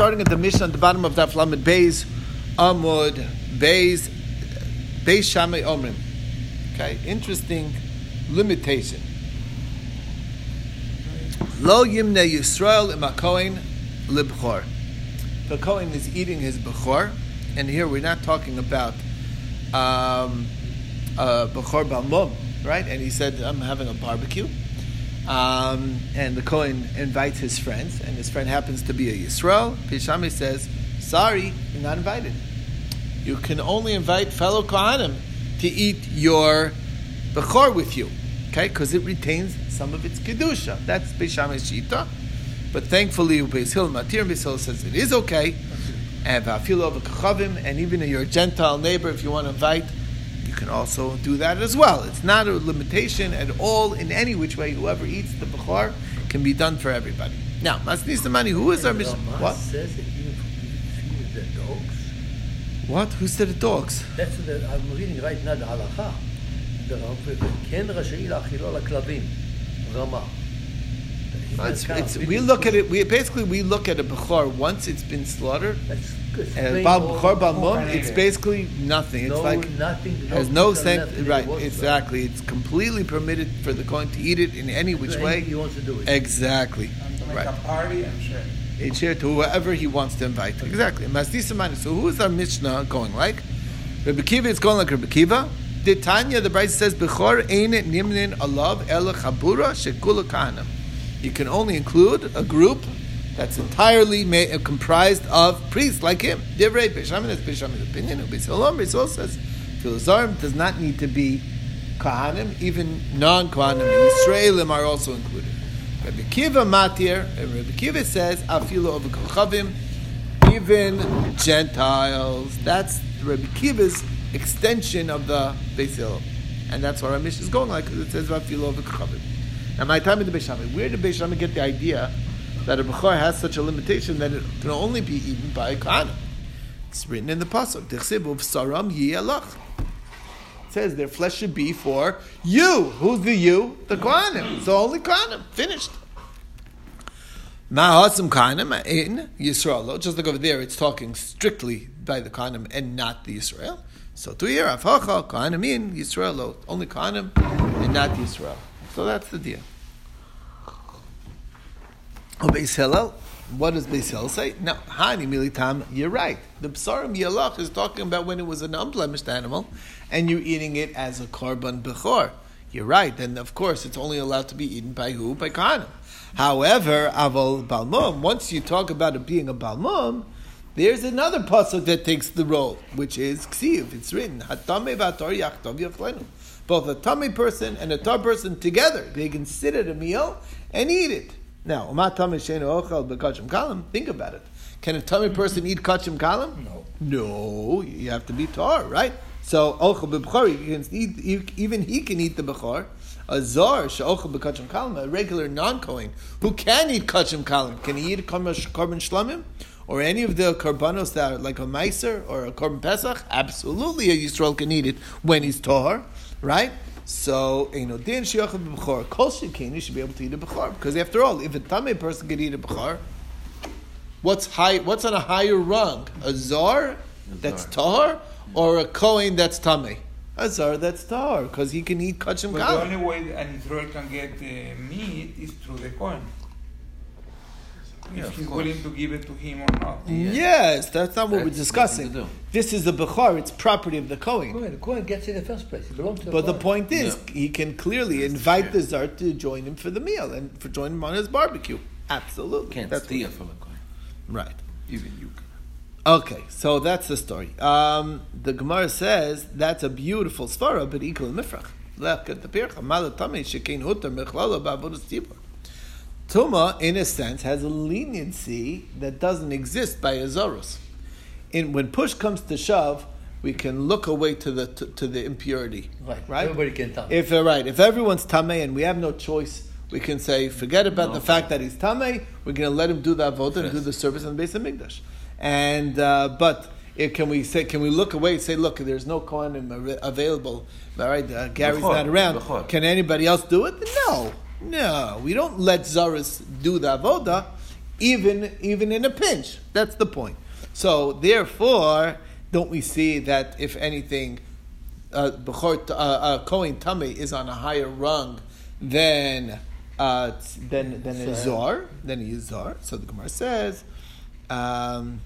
Starting at the Mishnah at the bottom of that Lamed Beis, Amud Beis, Beis Shammai Omrim. Okay, interesting limitation. Lo Yimne Yisrael imakoin libchor. The Kohen is eating his bechor, and here we're not talking about um, uh, bechor balmum, right? And he said, "I'm having a barbecue." Um, and the Kohen invites his friends, and his friend happens to be a Yisrael. Pishami says, Sorry, you're not invited. You can only invite fellow Kohanim to eat your Bechor with you, okay? Because it retains some of its Kedusha. That's Pishami's Shita. But thankfully, Beis Matir Beis says it is okay. And and even your Gentile neighbor, if you want to invite, can also do that as well. It's not a limitation at all in any which way. Whoever eats the bechor can be done for everybody. Now, Masnis the money. Who is our mission? What? What? Who said the dogs? That's what I'm reading right now. The halacha. The Ken Rama. It's, it's, we look at it. We basically we look at a bechor once it's been slaughtered. That's bal old- bechor balmum, old- it's basically nothing. It's no, like nothing. has no nothing sense. left Right? it. Exactly. It's completely permitted for the Kohen to eat it in any which way. he wants to do it. Exactly. And Right. a party, I'm sure. It's here to whoever he wants to invite. Exactly. Masdisa So who is our Mishnah going like? Rabbi Kiva is going like Rabbi Kiva. The Tanya, the Bride says, Bechor ein nimnin alav el chabura shekula kahanam. You can only include a group that's entirely ma- uh, comprised of priests like him. Divrei Beishamin is Beishamin's opinion. And Beis Hillel, Beis says, Philozarim does not need to be Kahanim, even non-Kahanim. Yisraelim are also included. Rabbi Kiva Matir, and Rabbi Kiva says, Afilu over Kochavim, even Gentiles. That's Rabbi Kiva's extension of the Beis Hillel. And that's where our mission is going like, it says Afilu over Kochavim. Now, my time in the Beis Shammai, where did Beis Shammai get the idea that a Bechor has such a limitation that it can only be eaten by a Kahanim? It's written in the Pasuk, Dechsiv Saram Yiyalach. It says their flesh should be for you. Who's the you? The Kohanim. So only Kohanim. Finished. Ma'asim Kohanim in Yisrael. Just like over there, it's talking strictly by the Kohanim and not the Yisrael. So to here, Avhacha, Kohanim in Yisrael. Only Kohanim and not Yisrael. So that's the deal. Oh, Beis Hillel. What does Beis Hillel say? No, Hani Militam, you're right. The Psarim Yalach is talking about when it was an unblemished animal and you're eating it as a Korban Bechor. You're right. And of course, it's only allowed to be eaten by who? By Kohanim. However, Aval Balmum, once you talk about it being a Balmum, there's another pasuk that takes the role, which is Ksiv. It's written, Hatame v'ator yachtov yachlenu. Both a tummy person and a tar person together, they can sit at a meal and eat it. Now, umat tummy shenu ochel bekachim kalam. Think about it. Can a tummy person eat kachim kalam? No. No, you have to be tar, right? So ochel b'bchor, you can eat, even he can eat the bechor. A zar she'ochel b'kachim kalam, a regular non-kohen who can eat kachim kalam, can he eat korban shlamim? Or any of the korbanos that are like a meiser or a korban pesach? Absolutely, a Yisrael can eat it when he's tahar, right? So, you know, din b'bchor, kol shekin, you should be able to eat a bechor. Because after all, if a tamei person can eat a bechor, what's high? What's on a higher rung? A zar that's tahar, or a kohen that's tamei? A zar that's tahar because he can eat kachim But the only way an Israel can get uh, meat is through the Kohen. Yeah, if he's willing to give it to him or not. Yes, that's not what we're discussing. nothing to do. This is the bechor; it's property of the kohen. Kohen, the Kohen gets it in the first place. It belongs to But the point is, he can clearly invite the zar to join him for the meal and for joining him on his barbecue. Absolutely, Can't that's steal from a Kohen. right. Even you can. Okay, so that's the story. Um, the Gemara says that's a beautiful svara, but equal mifrach. Look at the pircha. Malatami shekein hutar mechlala ba'avodas tibur. Tuma, in a sense, has a leniency that doesn't exist by Azorus. In when push comes to shove, we can look away to the to, to the impurity. Right. Right. Everybody can tell. If uh, right, if everyone's tamei and we have no choice, we can say forget about No. the fact that he's tamei. We're going to let him do the avodah and do the service on the base of Migdash. And uh, but it, can we say can we look away and say look there's no ar- available all right uh, Gary's Bechor, not around bechor. can anybody else do it no no we don't let zaris do the avoda, even even in a pinch. That's the point. So therefore, don't we see that if anything, uh, Bechor, uh, uh, Kohen Tame is on a higher rung than uh, than than a Zor, than a Zor. So the Gemara says, um,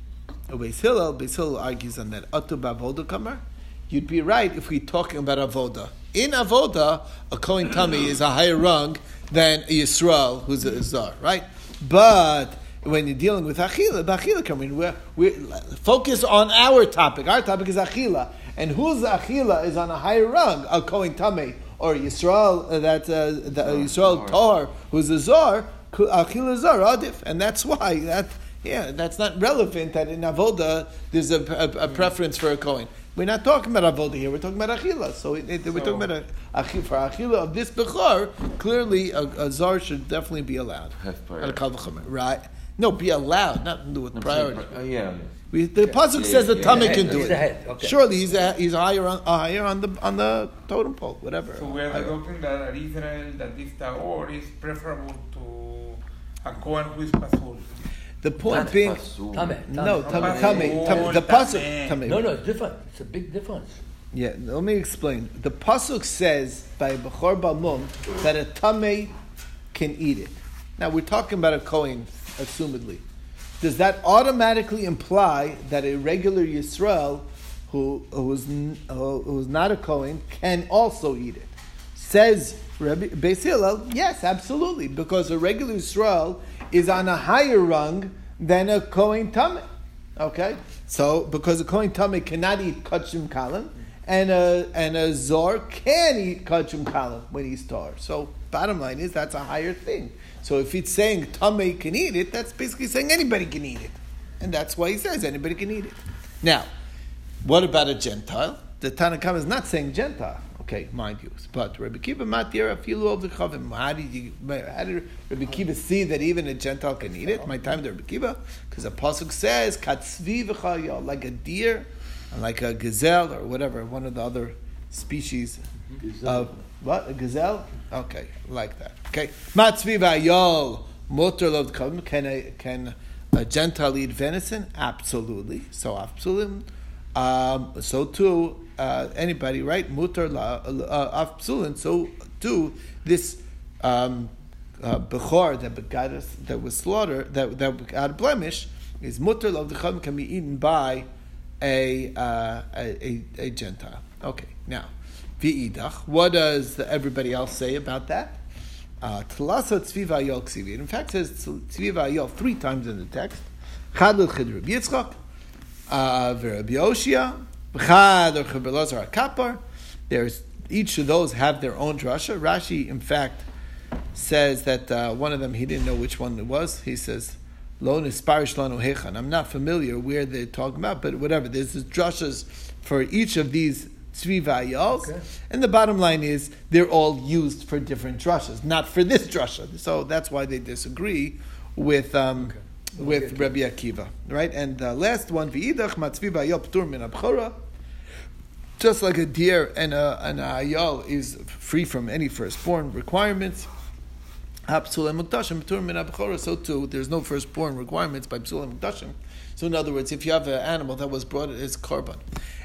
Beis Hillel, Beis Hillel argues on that Atu Bavoda Kamar. You'd be right if we're talking about Avoda. In Avoda, a Kohen Tami is a higher rung than Yisrael, who's a Zor, right? But when you're dealing with Achila, Achila coming, we're, we focus on our topic. Our topic is Achila. And whose Achila is on a higher rung? A Kohen Tame or Yisrael, uh, that uh, the, uh, Yisrael Tor, who's a Zor, Achila Zor, Adif. And that's why that yeah, that's not relevant that in Avoda there's a, a, a preference for a Kohen. We're not talking about Avoda here, we're talking about Achila. So, it, it, we're talking about a, achila, for Achila of this Bechor, clearly a, a Zar should definitely be allowed. Right? No, be allowed, not to do with priority. Uh, yeah. We, the pasuk says the yeah, tummy yeah, can do it. okay. Surely he's a, he's higher on uh, higher on the on the totem pole, whatever. So we are Higher. adopting that Israel, that this Taor is preferable to a Kohen who is Pasul. The point Not being, pasul. Tame, no, tame. tummy, Tame. tummy, tummy, the Tame. pasuk, tummy. No, no, it's different. It's a big difference. Yeah, let me explain. The pasuk says by Bechor Balmum that a tame can eat it. Now we're talking about a kohen, assumedly. Does that automatically imply that a regular Yisrael who who's n- who- who's not a kohen can also eat it? Says Rabbi Beis Hillel, yes, absolutely, because a regular Yisrael is on a higher rung than a kohen tame. Okay, so because a kohen tame cannot eat kachim kalim, and a and a zor can eat kachim kalim when he's tar. So bottom line is that's a higher thing. So if it's saying tame can eat it, that's basically saying anybody can eat it, and that's why he says anybody can eat it. Now, what about a Gentile? The Tanakhama is not saying Gentile. Okay, mind you, but Rabbi Kiva matir afilu of the chavim. How did you? How did Rabbi Kiva see that even a Gentile can eat it? My time to Rabbi Kiva, because the pasuk says katzvi like a deer, and like a gazelle or whatever, one of the other species of what a gazelle. Okay, like that. Okay, matzvi v'ayal mutter lo chavim. Can a can a Gentile eat venison? Absolutely. So absolutely. Um, so too, uh, anybody, right? Mutar la uh, afsulin. So too, this um, uh, bechor that got us, that was slaughtered, that that got a blemish, is mutar of the can be eaten by a, uh, a, a a Gentile. Okay, now v'idach. What does the, everybody else say about that? Uh, Tlasa tzviva yol. In fact, says tzviva yol three times in the text. Chad l'chid Yitzchak, uh, v'Rabbi v'chad or Chabelazar HaKapar. There's each of those have their own drasha. Rashi, in fact, says that uh, one of them he didn't know which one it was. He says, "Lo nisparish lanu hechan." I'm not familiar where they're talking about, but whatever. There's this drashas for each of these tzvi vayals, Okay. and the bottom line is they're all used for different drashas, not for this drasha. So that's why they disagree with. Um, With Rabbi Akiva, right? And the last one, v'idach matzvi vayal ptur min abchora, just like a deer and a, and a ayal is free from any firstborn requirements. Hapsul mukdashim ptur min abchora. So too, there's no firstborn requirements by psul mukdashim. So in other words, if you have an animal that was brought as korban,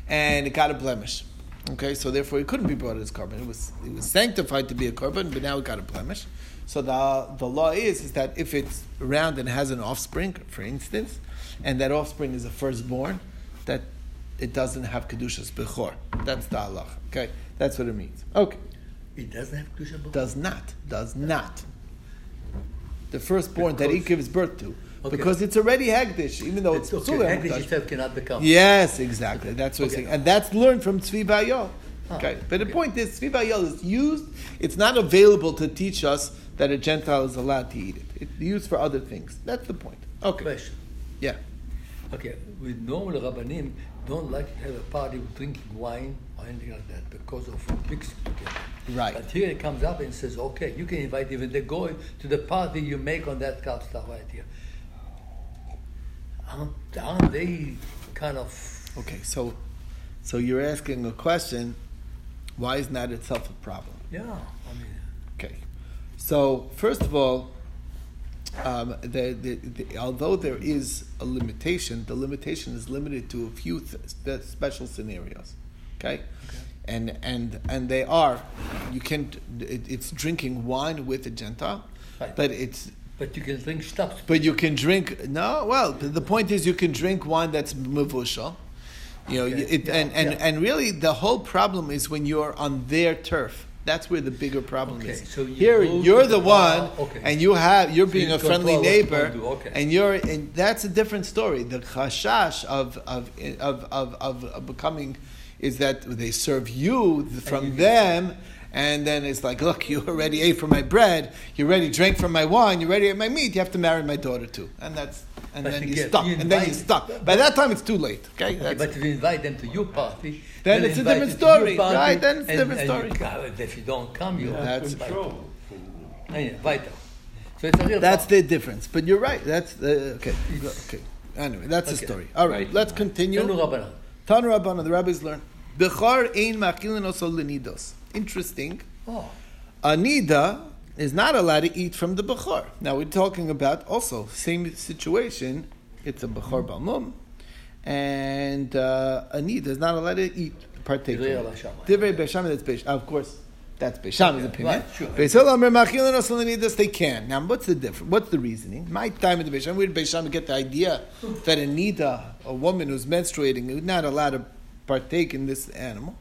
and it got a blemish, okay, so therefore it couldn't be brought as korban. It was it was sanctified to be a korban, but now it got a blemish. So the the law is is that if it's round and has an offspring, for instance, and that offspring is a firstborn, that it doesn't have kedushas bechor. That's the halach. Okay, that's what it means. Okay, It doesn't have Kedusha Baruch. does not, does not. The firstborn that he gives birth to, Okay. because it's already hagdish, even though it's, okay. Hagdish itself cannot become. Yes, exactly. That's what Okay. he's saying, and that's learned from Tzvi Bayol. Ah, Okay, but the point is, Tzvi Bayol is used. It's not available to teach us that a Gentile is allowed to eat it. It's used for other things. That's the point. Okay, Question. yeah. Okay, with normal rabbanim don't like to have a party with drinking wine or anything like that because of mixing together. Right. But here it comes up and says, okay, you can invite even the goy to the party you make on that stuff right here. Aren't, aren't they kind of Okay, so so you're asking a question. Why isn't that itself a problem? yeah? I mean, Okay. So, first of all, um, the, the, the, although there is a limitation, the limitation is limited to a few th- special scenarios. Okay? And, and, and they are, you can, it, it's drinking wine with a Gentile, Right. but it's But you can drink stuff. but you can drink no. Well, the point is you can drink wine that's mevushal. You know, Okay. it, and, Yeah, and, yeah. and really the whole problem is when you're on their turf. That's where the bigger problem Okay, is. so you Here, you're the the one, okay. and you have you're So being you a friendly neighbor, okay. and you're and that's a different story. The chashash of of of of, of, becoming is that they serve you from you them. And then it's like, look, you already ate from my bread, you already drank from my wine, you already ate my meat. You have to marry my daughter too, and that's and then you you're stuck, you and then you're stuck. By that time, it's too late. Okay, Okay, but if you invite them to your party, Then it's a different you to your story, party, right? Then it's a different story. you if you don't come, you That's- Control. Yeah, invite them. So it's a real That's problem. the difference. But you're right. That's the okay. Okay. Anyway, that's the story. All right, Right. let's continue. Tanu Rabbanan. Tan Rabbanah, the rabbis learn. Bechar ein machilin oso lenidos. Interesting. Oh, A nida is not allowed to eat from the bechar. Now we're talking about also same situation. It's a bechar balmum, and uh, a nida is not allowed to eat partake. from Divrei it. Rabbi Shammai. Divrei Beishamai, that's Beish. Of course, that's Beishamai's Okay, opinion. right, sure. Beis Hillel Omer machilin oso lenidos. They can. Now, what's the difference? What's the reasoning? My time in the Beishamai, where did Beishamai get the idea that a nida, a woman who's menstruating, is not allowed to partake in this animal?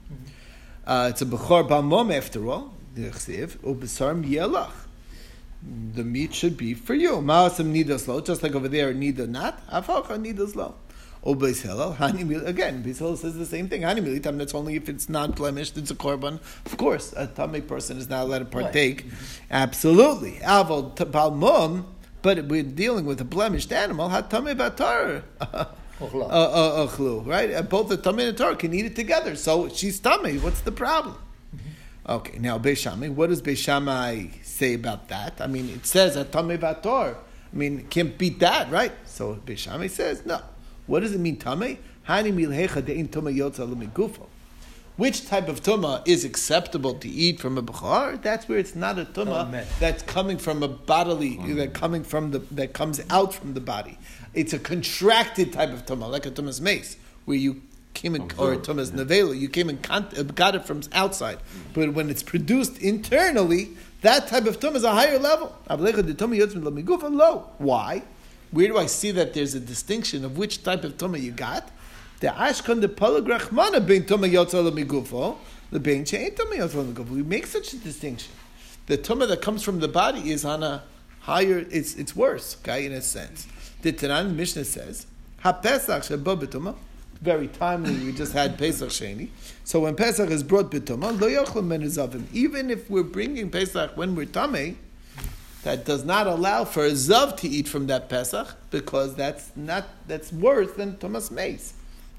Uh, it's a bechor b'mom after all. The chsiv ubesar mielach. The meat should be for you. Ma'asam nidas lo, just like over there, nida not. Afacha nidas lo. Ubeis hillel, hani mil. Again, Beis Hillel says the same thing. Hani militam. That's only if it's not blemished. It's a korban. Of course, a tummy person is not allowed to partake. Absolutely. Aval balmum. But we're dealing with a blemished animal. Hatame batar. Ochla. uh, uh, right? Uh, both the tummy and the Torah can eat it together. So she's tummy. What's the problem? Okay, now Beishamai. What does Beishamai say about that? I mean, it says a tummy vator. I mean, can't beat that, right? So Beishamai says no. What does it mean tummy? Hani milhecha dein yotza lumigufo. Which type of tuma is acceptable to eat from a bechar? That's where it's not a tuma that's coming from a bodily, that coming from the that comes out from the body. It's a contracted type of tumah, like a tumah's mace, where you came in, or a tumah's nevela, you came in uh, got it from outside. But when it's produced internally, that type of tumah is a higher level. Low. Why? Where do I see that there's a distinction of which type of tumah you got? The ashkan the palagrachmana bein tumah yotza lemigufo, the bein shein tumah yotza lemigufo. We make such a distinction. The tumah that comes from the body is on a higher. It's it's worse, okay, in a sense. The Tanan Mishnah says, "Ha Pesach sheba b'tumah." Very timely. We just had Pesach Sheni. So when Pesach is brought b'tumah, lo yochel men zavim. Even if we're bringing Pesach when we're tamei, that does not allow for a zav to eat from that Pesach because that's not that's worse than tumas meis.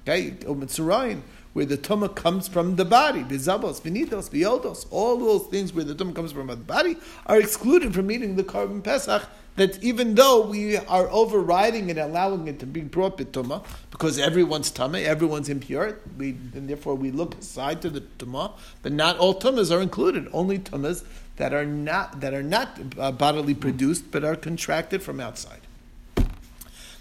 Okay, Mitzrayim, where the tumah comes from the body, bizabos, vinitos, viodos, all those things where the tumah comes from the body are excluded from eating the korban Pesach. That even though we are overriding and allowing it to be brought bitumah, because everyone's tumah, everyone's impure, we, and therefore we look aside to the tuma, but not all tumahs are included. Only tumahs that are not that are not uh, bodily produced, but are contracted from outside.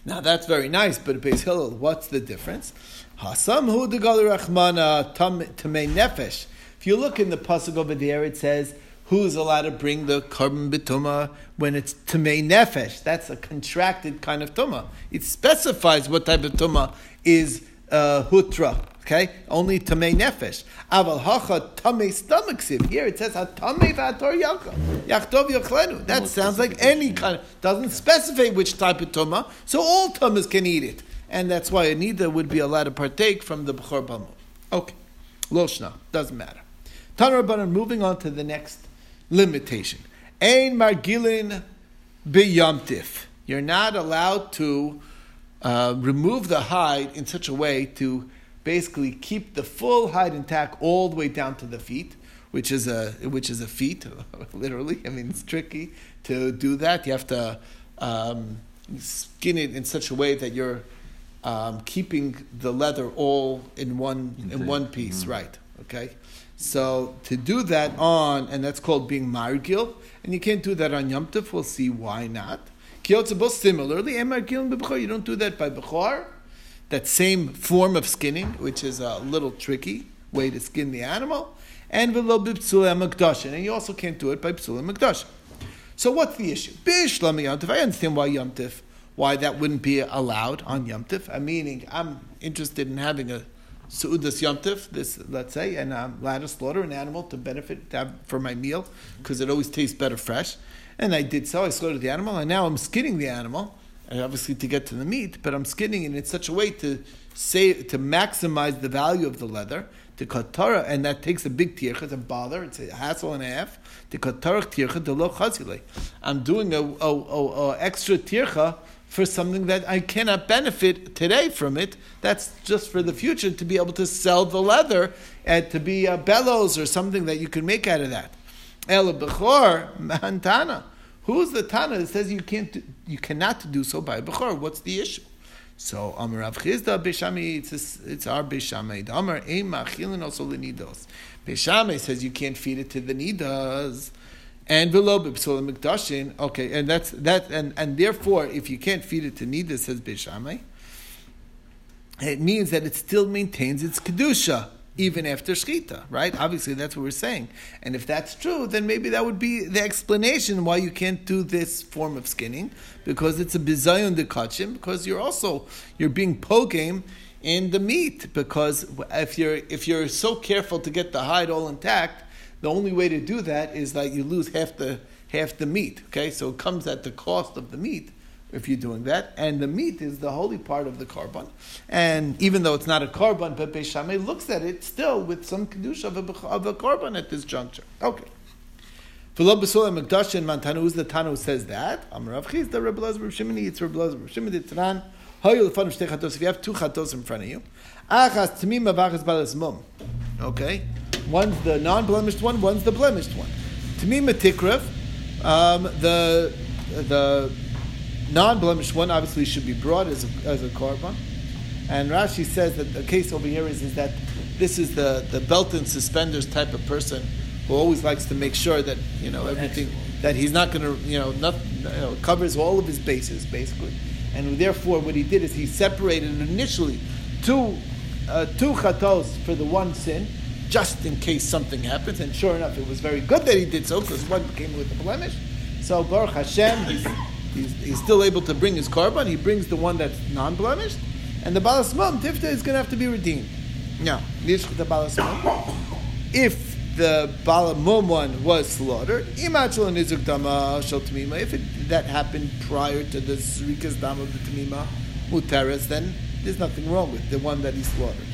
Now that's very nice, but Beis Hillel, what's the difference? Hasam hu rachmana tamei nefesh. If you look in the pasuk over there, it says who's allowed to bring the korban bituma when it's tamei nefesh. That's a contracted kind of tuma. It specifies what type of tuma is uh, hutra. Okay, only tamei nefesh. Aval hacha tamei stomach siv. Here it says tamei v'ator yaka yachtov yachlenu. That sounds like any kind. Of, doesn't specify which type of tuma. So all tumas can eat it, and that's why a nida would be allowed to partake from the b'chor bamu. Okay, loshna doesn't matter. Tanur Rabbanan, moving on to the next limitation. Ein margilin biyamtif. You're not allowed to uh, remove the hide in such a way to basically keep the full hide intact all the way down to the feet, which is a which is a feat, literally. I mean, it's tricky to do that. You have to um, skin it in such a way that you're um, keeping the leather all in one in one piece, right? Okay. So to do that on, and that's called being margil, and you can't do that on Yom Tov. We'll see why not. Kiyotzabos, similarly, Kilin B'Bechor, you don't do that by Bechor. That same form of skinning, which is a little tricky way to skin the animal. And V'lo B'Psulim Makdashin, and you also can't do it by Psulim Makdashin. So what's the issue? Bishlam Yomtiv, I understand why Yomtiv, why that wouldn't be allowed on Yomtiv. I'm meaning, I'm interested in having a Su'udas Yomtiv, this, let's say, and I'm allowed to slaughter an animal to benefit to have, for my meal, because it always tastes better fresh. And I did so, I slaughtered the animal, and now I'm skinning the animal, and obviously to get to the meat, but I'm skinning it in such a way to say, to maximize the value of the leather, to katara, and that takes a big tircha, it's a bother, it's a hassle and a half. To katara tircha de lo. I'm doing a, a, a, a extra tircha for something that I cannot benefit today from it. That's just for the future to be able to sell the leather and to be a bellows or something that you can make out of that. El bechor Mahantana. Who's the tana that says you can't, you cannot do so by bechor? What's the issue? So Amar Rav Chisda Beshami, it's, it's our Beshami. Amar Eima Chilin also lenidos. Beshami says you can't feed it to the nidas. And below b'psolim mikdashin, okay, and that's that, and and therefore, if you can't feed it to nidas, says Beishamai, it means that it still maintains its kedusha even after shchita, right? Obviously, that's what we're saying. And if that's true, then maybe that would be the explanation why you can't do this form of skinning, because it's a bizayon de kachim, because you're also you're being pogame in the meat, because if you're if you're so careful to get the hide all intact, the only way to do that is that you lose half the half the meat. Okay, so it comes at the cost of the meat if you're doing that. And the meat is the holy part of the korban. And even though it's not a korban, but Beishameh looks at it still with some kedusha of a, of a korban at this juncture. Okay. V'lo b'sola Mekdash and Mantanu, who's the Tanu says that? Amar Rav Chiz, the Rebbe Lazar Shimoni, it's Rebbe Lazar Shimoni, it's Ran. If you have two chatos in front of you, achas tmim avachas balas mum. Okay, one's the non-blemished one, one's the blemished one. Tmim tikrav, um, the the non-blemished one obviously should be brought as a, as a korban. And Rashi says that the case over here is, is that this is the, the belt and suspenders type of person who always likes to make sure that you know everything that he's not going to you know not you know, covers all of his bases basically. And therefore, what he did is he separated initially two uh, two chatos for the one sin, just in case something happens. And sure enough, it was very good that he did so because one came with a blemish. So Baruch Hashem, he's, he's, he's, still able to bring his korban. He brings the one that's non-blemished, and the balas mum tifta is going to have to be redeemed. Now, the balas mum, if the balamum one was slaughtered, imachol and izuk dama shel tamima. If it, that happened prior to the zrikas dam of the tamima mutaris, then there's nothing wrong with the one that he slaughtered.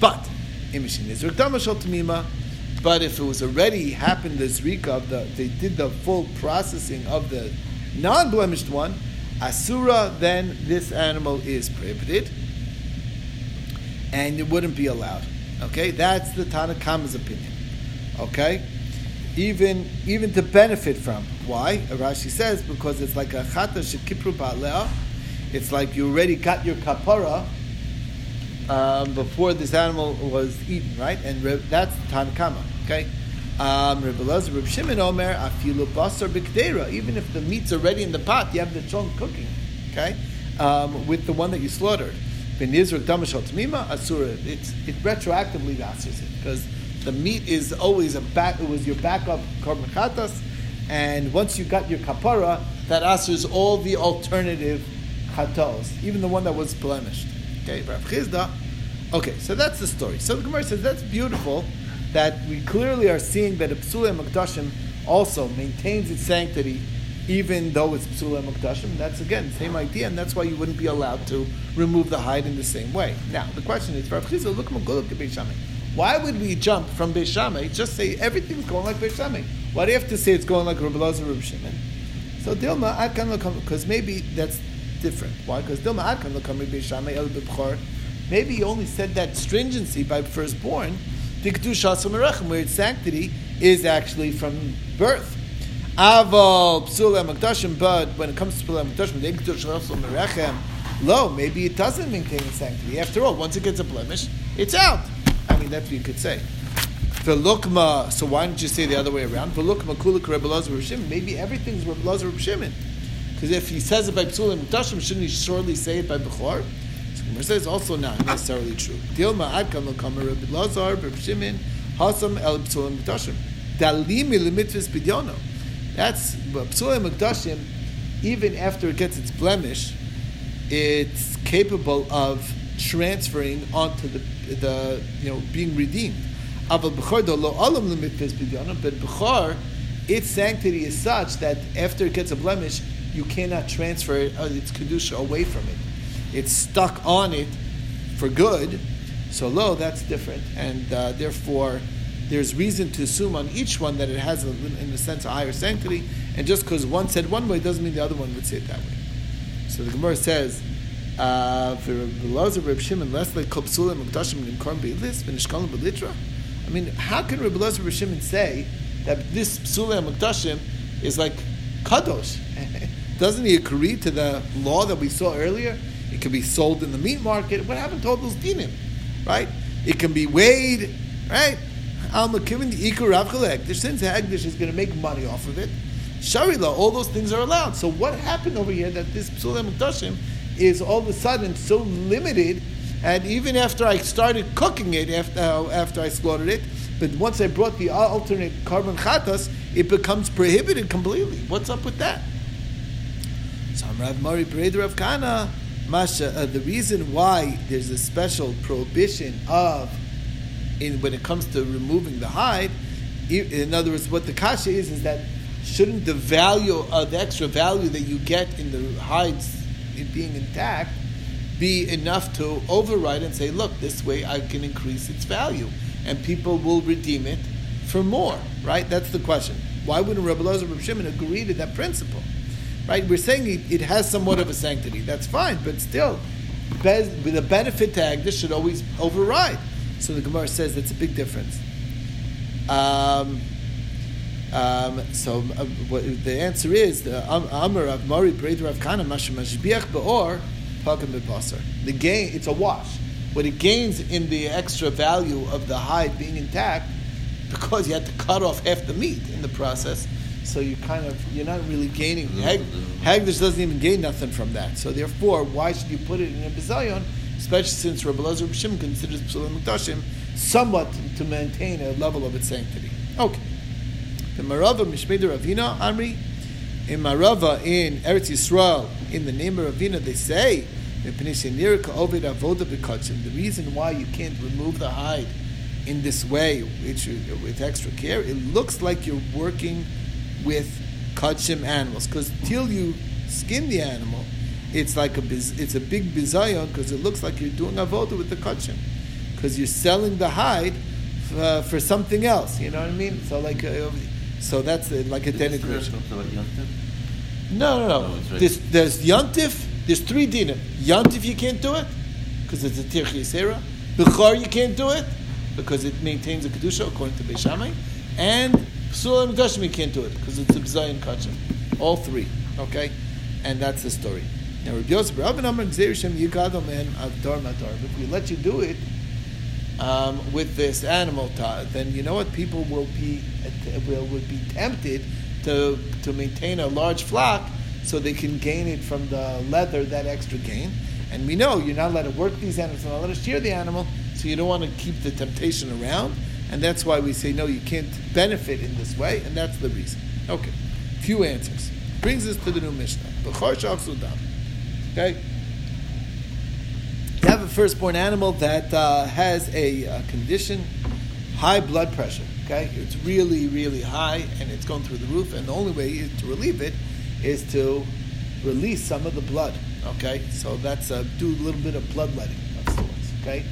But imishin izuk dama shel tamima. But if it was already happened the zrika of the, they did the full processing of the non-blemished one, asura, then this animal is prohibited, and it wouldn't be allowed. Okay, that's the Tanakhama's opinion. Okay, even even to benefit from. Why? Rashi says because it's like a chata shekipru ba'alea. It's like you already got your kapara um, before this animal was eaten, right? And that's Tanakama. Okay. Um, Reb Shimon Omer, afilu basar. Even if the meat's already in the pot, you have the chon cooking. Okay, um, with the one that you slaughtered. Asura. It retroactively answers it because the meat is always a back. It was your backup korban and once you got your kapara, that answers all the alternative chatos, even the one that was blemished. Okay, Rav Chisda. Okay, so that's the story. So the Gemara says that's beautiful that we clearly are seeing that a psula makdashim also maintains its sanctity, even though it's psula makdashim. That's again same idea, and that's why you wouldn't be allowed to remove the hide in the same way. Now the question is, Rav Chisda, look Why would we jump from Beishamay? Just say everything's going like Beishamay. Why do you have to say it's going like Rabbi Lazar Rabbi Shimon? So Dilma because maybe that's different. Why? Because Dilma Adkan Lakam Beishamay El Bibchor. Maybe he only said that stringency by firstborn where its sanctity is actually from birth. Aval psula makdashim, but when it comes to psula makdashim, lo, maybe it doesn't maintain its sanctity. After all, once it gets a blemish, it's out. I mean, that's what you could say. Velukma, so why don't you say the other way around? Velukma kulik Rebbe Maybe everything's Rebbe Shimon. Because if he says it by Psulim Mukdashim, shouldn't he surely say it by Bechor? So Gemara says also not necessarily true. Dilma Adkan Lokamer Rabbi Lazar, Rabbi Shimon, Hasam El Psulim Mukdashim. Dalimi Lemitzvahs Bidyono. That's Psulim Mukdashim, even after it gets its blemish, it's capable of transferring onto the, the you know, being redeemed. But Bechor, its sanctity is such that after it gets a blemish, you cannot transfer uh, its kedusha away from it. It's stuck on it for good. So lo, that's different, and uh, therefore there's reason to assume on each one that it has, a, in a sense, a higher sanctity. And just because one said one way doesn't mean the other one would say it that way. So the Gemara says, uh. I mean, how can Reb Lazar Shimon say that this Psulim Mukdashim is like Kadosh? Doesn't he agree to the law that we saw earlier? It can be sold in the meat market. What happened to all those dinim? Right? It can be weighed, right? Alma Kivin the Ikur Rav. Since Hagdish is going to make money off of it, Sharila, all those things are allowed. So what happened over here that this Psulim Mukdashim is all of a sudden so limited, and even after I started cooking it, after, uh, after I slaughtered it, but once I brought the alternate korban chatas, it becomes prohibited completely. What's up with that? Rav Mari of Kana, Masha, uh, the reason why there's a special prohibition of, in when it comes to removing the hide, in other words, what the kasha is is that shouldn't the value, uh, the extra value that you get in the hides being intact, be enough to override and say, look, this way I can increase its value, and people will redeem it for more, right? That's the question. Why wouldn't Rabbi Lazar Rabbi Shimon agree to that principle? Right? We're saying it, it has somewhat of a sanctity. That's fine, but still, the benefit tag this should always override. So the Gemara says that's a big difference. Um, um, so uh, what, the answer is the Amr of Mari Breder of Kana Mashbiach Beor Pagam Bebasar. The gain it's a wash. What it gains in the extra value of the hide being intact, because you had to cut off half the meat in the process, so you kind of you're not really gaining. Hag, Hagdish doesn't even gain nothing from that. So therefore, why should you put it in a bizayon? Especially since Rabbi Lazar Shim considers Psulim Mukdashim somewhat to maintain a level of its sanctity. Okay. The Marava Mishmeder Ravina Amri in Marava in Eretz Yisrael in the name of Ravina they say the reason why you can't remove the hide in this way which, with extra care, it looks like you're working with kachim animals because till you skin the animal, it's like a biz, it's a big bizayon because it looks like you're doing avoda with the kachim because you're selling the hide uh, for something else. You know what I mean? So like. Uh, so that's uh, like a denigration. No, no, no. no there's, there's Yantif, there's three dinim. Yantif you can't do it because it's a Tirchi Sera. Bechar you can't do it because it maintains a Kedusha according to Beishamai. And Psula and Gashim you can't do it because it's a Bzayin Kachim. All three, okay? And that's the story. Now, Rabbi Yosef, Rabbi Namar Gzerishem Yigado Man Avdar Matar. If we let you do it, um, with this animal, then you know what? People will be will would be tempted to to maintain a large flock so they can gain it from the leather, that extra gain. And we know you're not allowed to work these animals, you're not allowed to shear the animal, so you don't want to keep the temptation around. And that's why we say no, you can't benefit in this way, and that's the reason. Okay, few answers. Brings us to the new Mishnah. Okay you have a firstborn animal that uh, has a uh, condition, high blood pressure. Okay, it's really, really high, and it's going through the roof. And the only way to relieve it is to release some of the blood. Okay, so that's uh, do a little bit of bloodletting of sorts. Okay,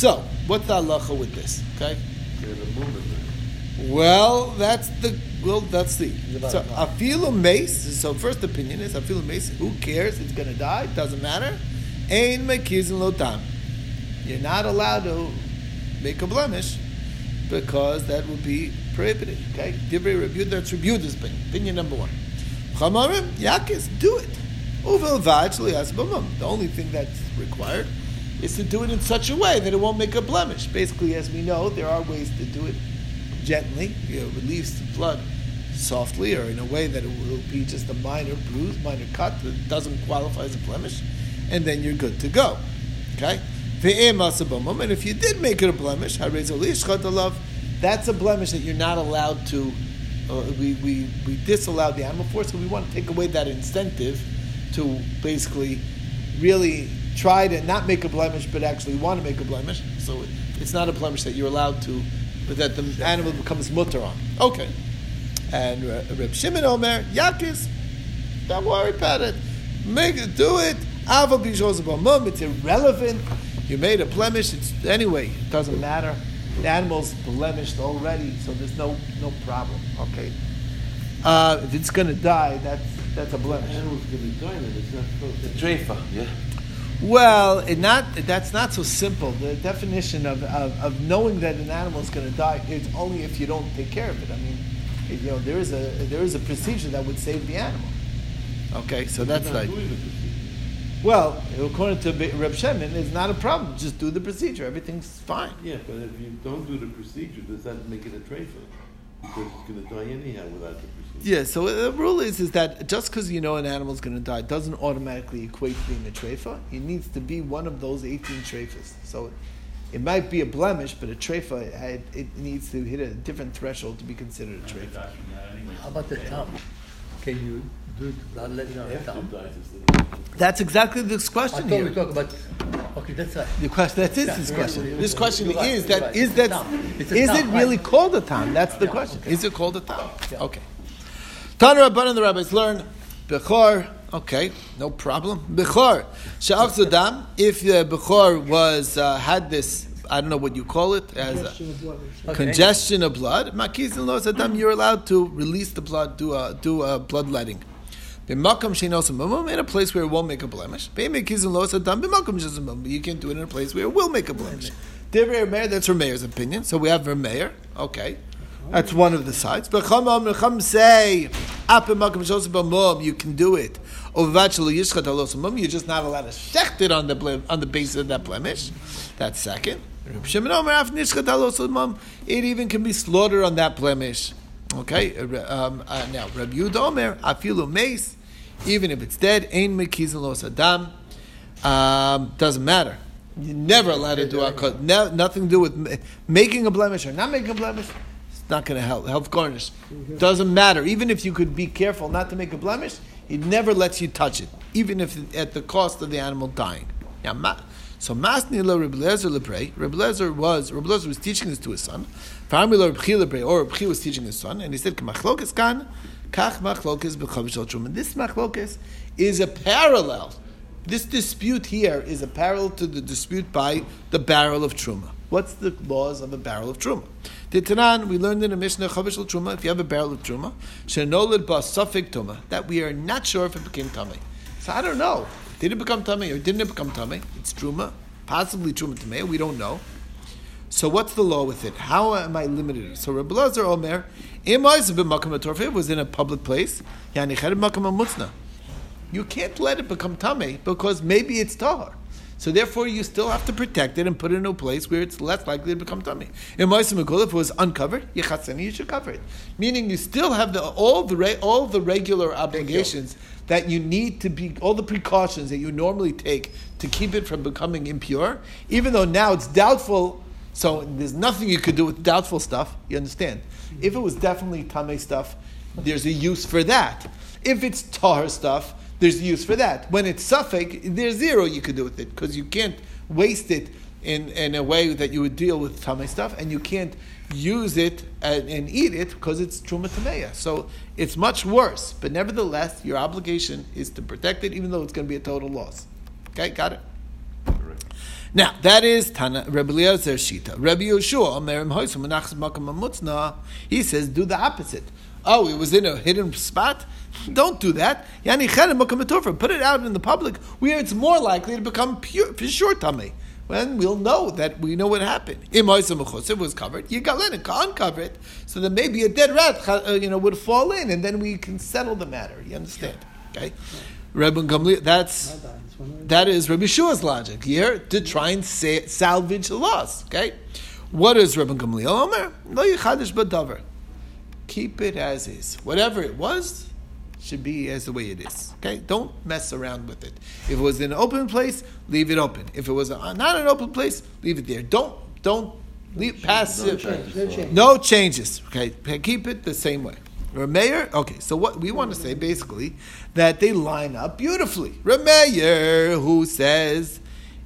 so what's the halacha with this? Okay, well, that's the well, that's the so a mace. So first opinion is a mace. Who cares? It's going to die. Doesn't matter. Ein mekizin lotam. You're not allowed to make a blemish because that would be prohibited. Okay? Divrei Rebbe, that's Rebbe opinion. Opinion number one. Chamarim, yakis, do it. The only thing that's required is to do it in such a way that it won't make a blemish. Basically, as we know, there are ways to do it gently. You know, release the blood softly or in a way that it will be just a minor bruise, minor cut that doesn't qualify as a blemish, and then you're good to go. Okay? And if you did make it a blemish, that's a blemish that you're not allowed to, uh, we, we, we disallowed the animal for, so we want to take away that incentive to basically really try to not make a blemish, but actually want to make a blemish. So it's not a blemish that you're allowed to, but that the animal becomes mutter on. Okay. And uh, Reb Shimon Omer, Yakis, don't worry about it. Make it, do it. It's irrelevant. You made a blemish. It's anyway. It doesn't matter. The animal's blemished already, so there's no no problem. Okay. Uh, if it's going to die, that's that's a blemish. animal's going to die, then it's not supposed to. Treifa, yeah. Well, not that's not so simple. The definition of, of, of knowing that an animal is going to die is only if you don't take care of it. I mean, you know, there is a there is a procedure that would save the animal. Okay, so that's like doing the procedure. well, according to Reb Shemin, it's not a problem. Just do the procedure. Everything's fine. Yeah, but if you don't do the procedure, does that make it a treifa? Because it's going to die anyhow without the procedure. Yeah. So the rule is is that just because you know an animal's going to die doesn't automatically equate to being a treifa. It needs to be one of those eighteen treifas. So. It might be a blemish, but a treifa, it, it needs to hit a different threshold to be considered a treifa. How about the thumb? Can you do it bloodletting on the thumb? it dies, it's the- That's exactly this I question thought we talk about. Okay, that's right. The question, that is Yeah, this question. yeah, This question right, is you're that right. is It's a that town. It's a is it really right. called a town? That's the Yeah, question. okay. Is it called a town? Yeah. Okay. Tana Rabban and the rabbis learn Bechor. Okay, no problem. Bechor. Sha'ach Zadam. If the Bechor was uh, had this, I don't know what you call it, as a Okay. congestion of blood. Makiz and Lo Zadam. You're allowed to release the blood, do a do a bloodletting. B'makam she'nos mumum, in a place where it won't make a blemish. B'mekiz and Lo Zadam. B'makam she'nos mumum. You can't do it in a place where it will make a blemish. Divrei Meir, that's Rameir's opinion. So we have Rameir. Okay. That's one of the sides. But Chacham say, "Ape makam b'mum," you can do it. You're just not allowed to shecht it on the on the basis of that blemish. That's second. It even can be slaughtered on that blemish. Okay. Um, uh, now Reb Yud Omer, afilu meis, even if it's dead, ein mekizin los adam. Um, doesn't matter. You're never allowed to do a no, nothing to do with making a blemish or not making a blemish. It's not going to help. Help garnish. Doesn't matter. Even if you could be careful not to make a blemish, he never lets you touch it, even if at the cost of the animal dying. Now, ma- so Masni lo Reb Lezer leprei. Reb Lezer was Reb Lezer was teaching this to his son. Farmi lo Reb Chi or Reb Chi was teaching his son, and he said, "Kamachlokes kan, kach machlokes b'chavish al. This machlokes is a parallel this dispute here is a parallel to the dispute by the barrel of truma. What's the laws of a barrel of truma? The Tanan, we learned in a Mishnah, Chavish al truma, if you have a barrel of truma, shenolid ba suffik tuma, that we are not sure if it became tummy. So I don't know. Did it become tummy or didn't it become tummy? It's truma, possibly truma tamei, we don't know. So what's the law with it? How am I limited? So Rabbi Lazar Omer, it was in a public place. You can't let it become tame because maybe it's tahar. So therefore, you still have to protect it and put it in a place where it's less likely to become tummy. In Megul, if it was uncovered, you should cover it. Meaning, you still have the, all the all the regular obligations that you need to be, all the precautions that you normally take to keep it from becoming impure. Even though now it's doubtful, so there's nothing you could do with doubtful stuff. You understand? If it was definitely tame stuff, there's a use for that. If it's tar stuff, there's a use for that. When it's suffix, there's zero you could do with it because you can't waste it in, in a way that you would deal with tame stuff, and you can't use it and, and eat it because it's truma tameya. So it's much worse. But nevertheless, your obligation is to protect it, even though it's going to be a total loss. Okay, got it. Now that is Tana Rabbi Eliezer Shita. Rabbi Yoshua Merim Hoysum Menachas Makam Amutzna. He says do the opposite. Oh, it was in a hidden spot. Don't do that. Yani Makam. Put it out in the public where it's more likely to become pure for sure tummy. When we'll know that we know what happened. Im Hoysum was covered. You got let it uncover it, so that maybe a dead rat, uh, you know, would fall in, and then we can settle the matter. You understand? Okay. Rabbi Gamliel. That's. That is Rabbi Shua's logic here to try and sa- salvage the loss. Okay, what is Rabbi Gamliel Omer? Lo yichadish badavar. keep it as is. Whatever it was, should be as the way it is. Okay, don't mess around with it. If it was in an open place, leave it open. If it was a, not an open place, leave it there. Don't don't leave passive. change. No change. No changes. Okay, keep it the same way. Rameyer. Okay, so what we want to say basically that they line up beautifully. Rameyer, who says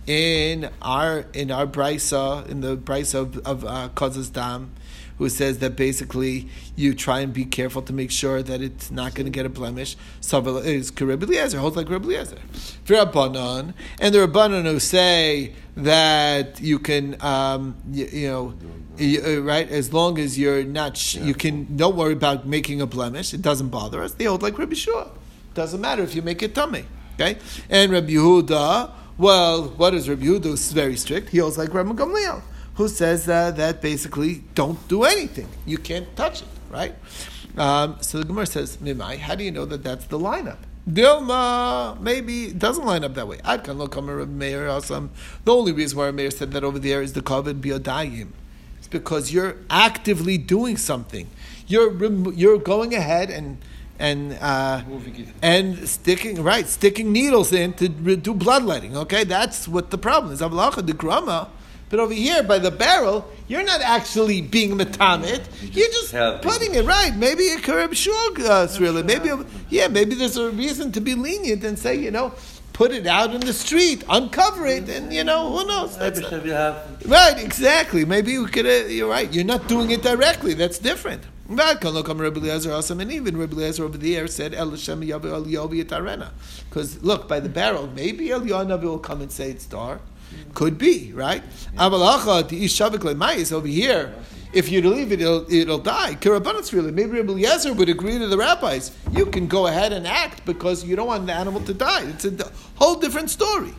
in our in our brisa in the brisa of, of uh, Dam, who says that basically you try and be careful to make sure that it's not going to get a blemish. Savel is Karib holds like Rabbi Eliezer. Rabbanon, and the Rabbanon who say that you can, um, you, you know, right, as long as you're not, sh- you can, don't worry about making a blemish, it doesn't bother us. They hold like Rabbi Shua. Doesn't matter if you make it tummy. Okay? And Rabbi Yehuda, well, what is Rabbi Yehuda? Who's very strict. He holds like Rabbi Gamliel, who says uh, that basically don't do anything. You can't touch it, right? Um, so the Gemara says, Mimai, how do you know that that's the lineup? Dilma, maybe it doesn't line up that way. I can look on Rabbi Meir. The only reason why Meir said that over there is the ka'avid biyadayim. Because you're actively doing something. You're remo- you're going ahead and and uh, and sticking right, sticking needles in to do bloodletting. Okay, that's what the problem is. Avlacha grama. But over here, by the barrel, you're not actually being metamit. You're just putting it right. Maybe a karib shug, uh, really. Maybe, yeah, maybe there's a reason to be lenient and say, you know, put it out in the street, uncover it, and you know, who knows? That's Right, exactly. Maybe we could. Uh, you're right. You're not doing it directly. That's different. Right, can look on Rabbi Eliezer also, and even Rabbi Eliezer over there said El Hashem Yavu El Yovi Because look, by the barrel, maybe El Yonavi will come and say it's dar. Could be right. Avalacha the Ishavik Lemais over here. If you leave it, it'll, it'll die. Kirabanats really. Maybe Rabbi Eliezer would agree to the rabbis. You can go ahead and act because you don't want the animal to die. It's a whole different story.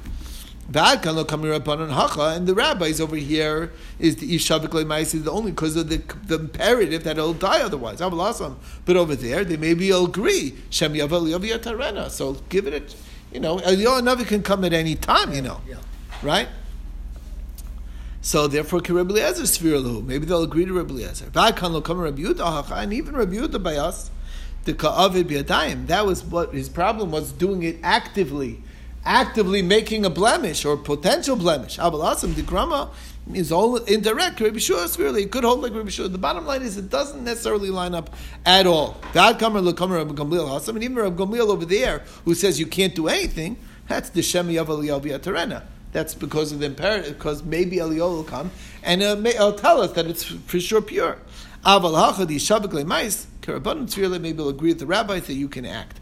Bad kan lo kamir rabbanon hacha, and the rabbis over here is the ishavik le'mais the only because of the, the imperative that it'll die otherwise. But over there, they maybe will agree. Shem yavel yavi atarena. So give it a, you know, Eliyahu Navi can come at any time, you know, Yeah. right? So therefore, Rabbi Eliezer lahu. Maybe they'll agree to Rabbi Eliezer. Bad kan lo kamir Rabbi Yehuda and even Rabbi Yehuda by us, the ka'avid biyadayim. That was what his problem was doing it actively actively making a blemish or potential blemish. Abalasam the grama is all indirect. Rabbi Shua really it could hold like Rabbi Shua. The bottom line is it doesn't necessarily line up at all. That comer lekamer Rabbi Gamliel Hasam, and even Rabbi Gamliel over there who says you can't do anything. That's the Shemi Eliyahu Terena. That's because of the imperative, because maybe Eliyahu will come and uh, may, will tell us that it's for sure pure. Aval hachadi shavik le'mais karabanim tzvila maybe will agree with the rabbis that you can act.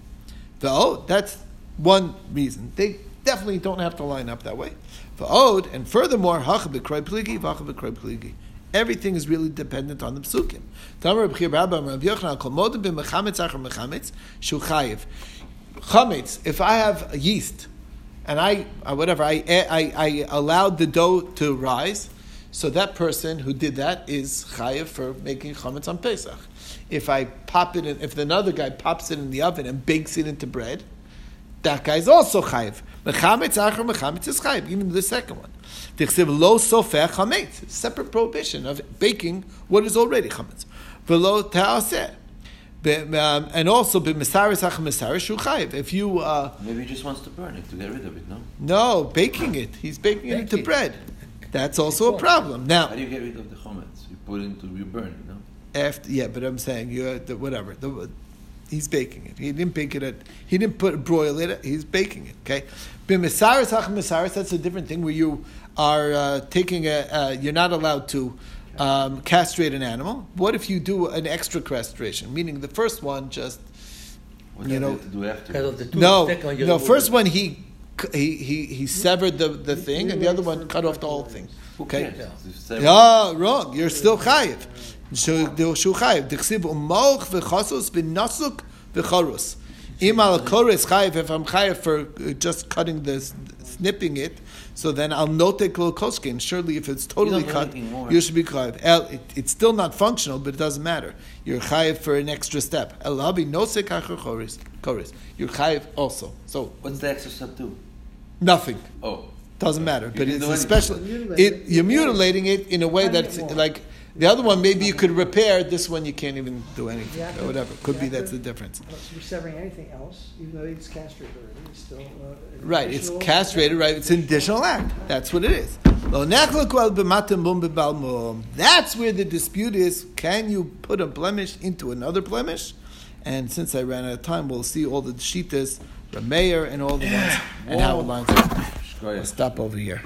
Though that's one reason. They definitely don't have to line up that way. Ode, and furthermore, hacha b'kroy pligi, vacha b'kroy pligi. Everything is really dependent on the psukim. Tamar Rabbi Rabbi Rabbi Yochanan kol modem b'mechametz achar mechametz shu chayiv. Chametz, if I have yeast, and I, uh, whatever, I, I, I allowed the dough to rise, so that person who did that is chayiv for making chametz on Pesach. If I pop it in, if another guy pops it in the oven and bakes it into bread, that guy is also chayiv. Mechametz achar mechametz is chayiv, even the second one. Tichsiv lo sofer chametz, separate prohibition of baking what is already chametz. Velo ta'aseh. Be- um, And also, b'mesaris achar mesaris shuchayiv. If you, uh, maybe he just wants to burn it to get rid of it. No, no, baking it, he's baking it into Baking. bread. That's also a problem. Now, how do you get rid of the chometz? You put it into you burn it. No, after yeah, but I'm saying you uh, the, whatever the, he's baking it. He didn't bake it. At, he didn't put broil it. He's baking it. Okay, b'mesaris hach mesaris. That's a different thing where you are uh, taking a. Uh, you're not allowed to. Um, castrate an animal. What if you do an extra castration? Meaning the first one just what You know- do after? Because of the two no, second one, you no. First one he he he, he severed the, the thing, and the other one cut off the whole thing. Okay. cares? Yeah, wrong. You're still chayiv. So the shu chayiv. Dichsiv umoch v'chasos b'nasuk v'charus. Im al kores chayiv. If I'm chayiv for uh, just cutting this, snipping it, so then I'll note kol koskin. Surely, if it's totally You cut, anything you should be chayiv. El, it, it's still not functional, but it doesn't matter. You're chayiv for an extra step. El habi nosek achar chores. Chores. You're chayiv also. So What's the extra step do? nothing. Oh, Doesn't matter, but it's especially a special. It, you're mutilating it in a way that's like The other one, maybe you could repair. This one, you can't even do anything Yeah. or whatever. Could be that's the difference. Unless you're severing anything else, even though it's castrated already, it's still uh, Right, it's castrated, right? It's an additional act. That's what it is. Lo nechlek al b'matam mum b'bal mum. That's where the dispute is. Can you put a blemish into another blemish? And since I ran out of time, we'll see all the shitas, Rameir, and all the ones, and how it lines up. We'll stop over here.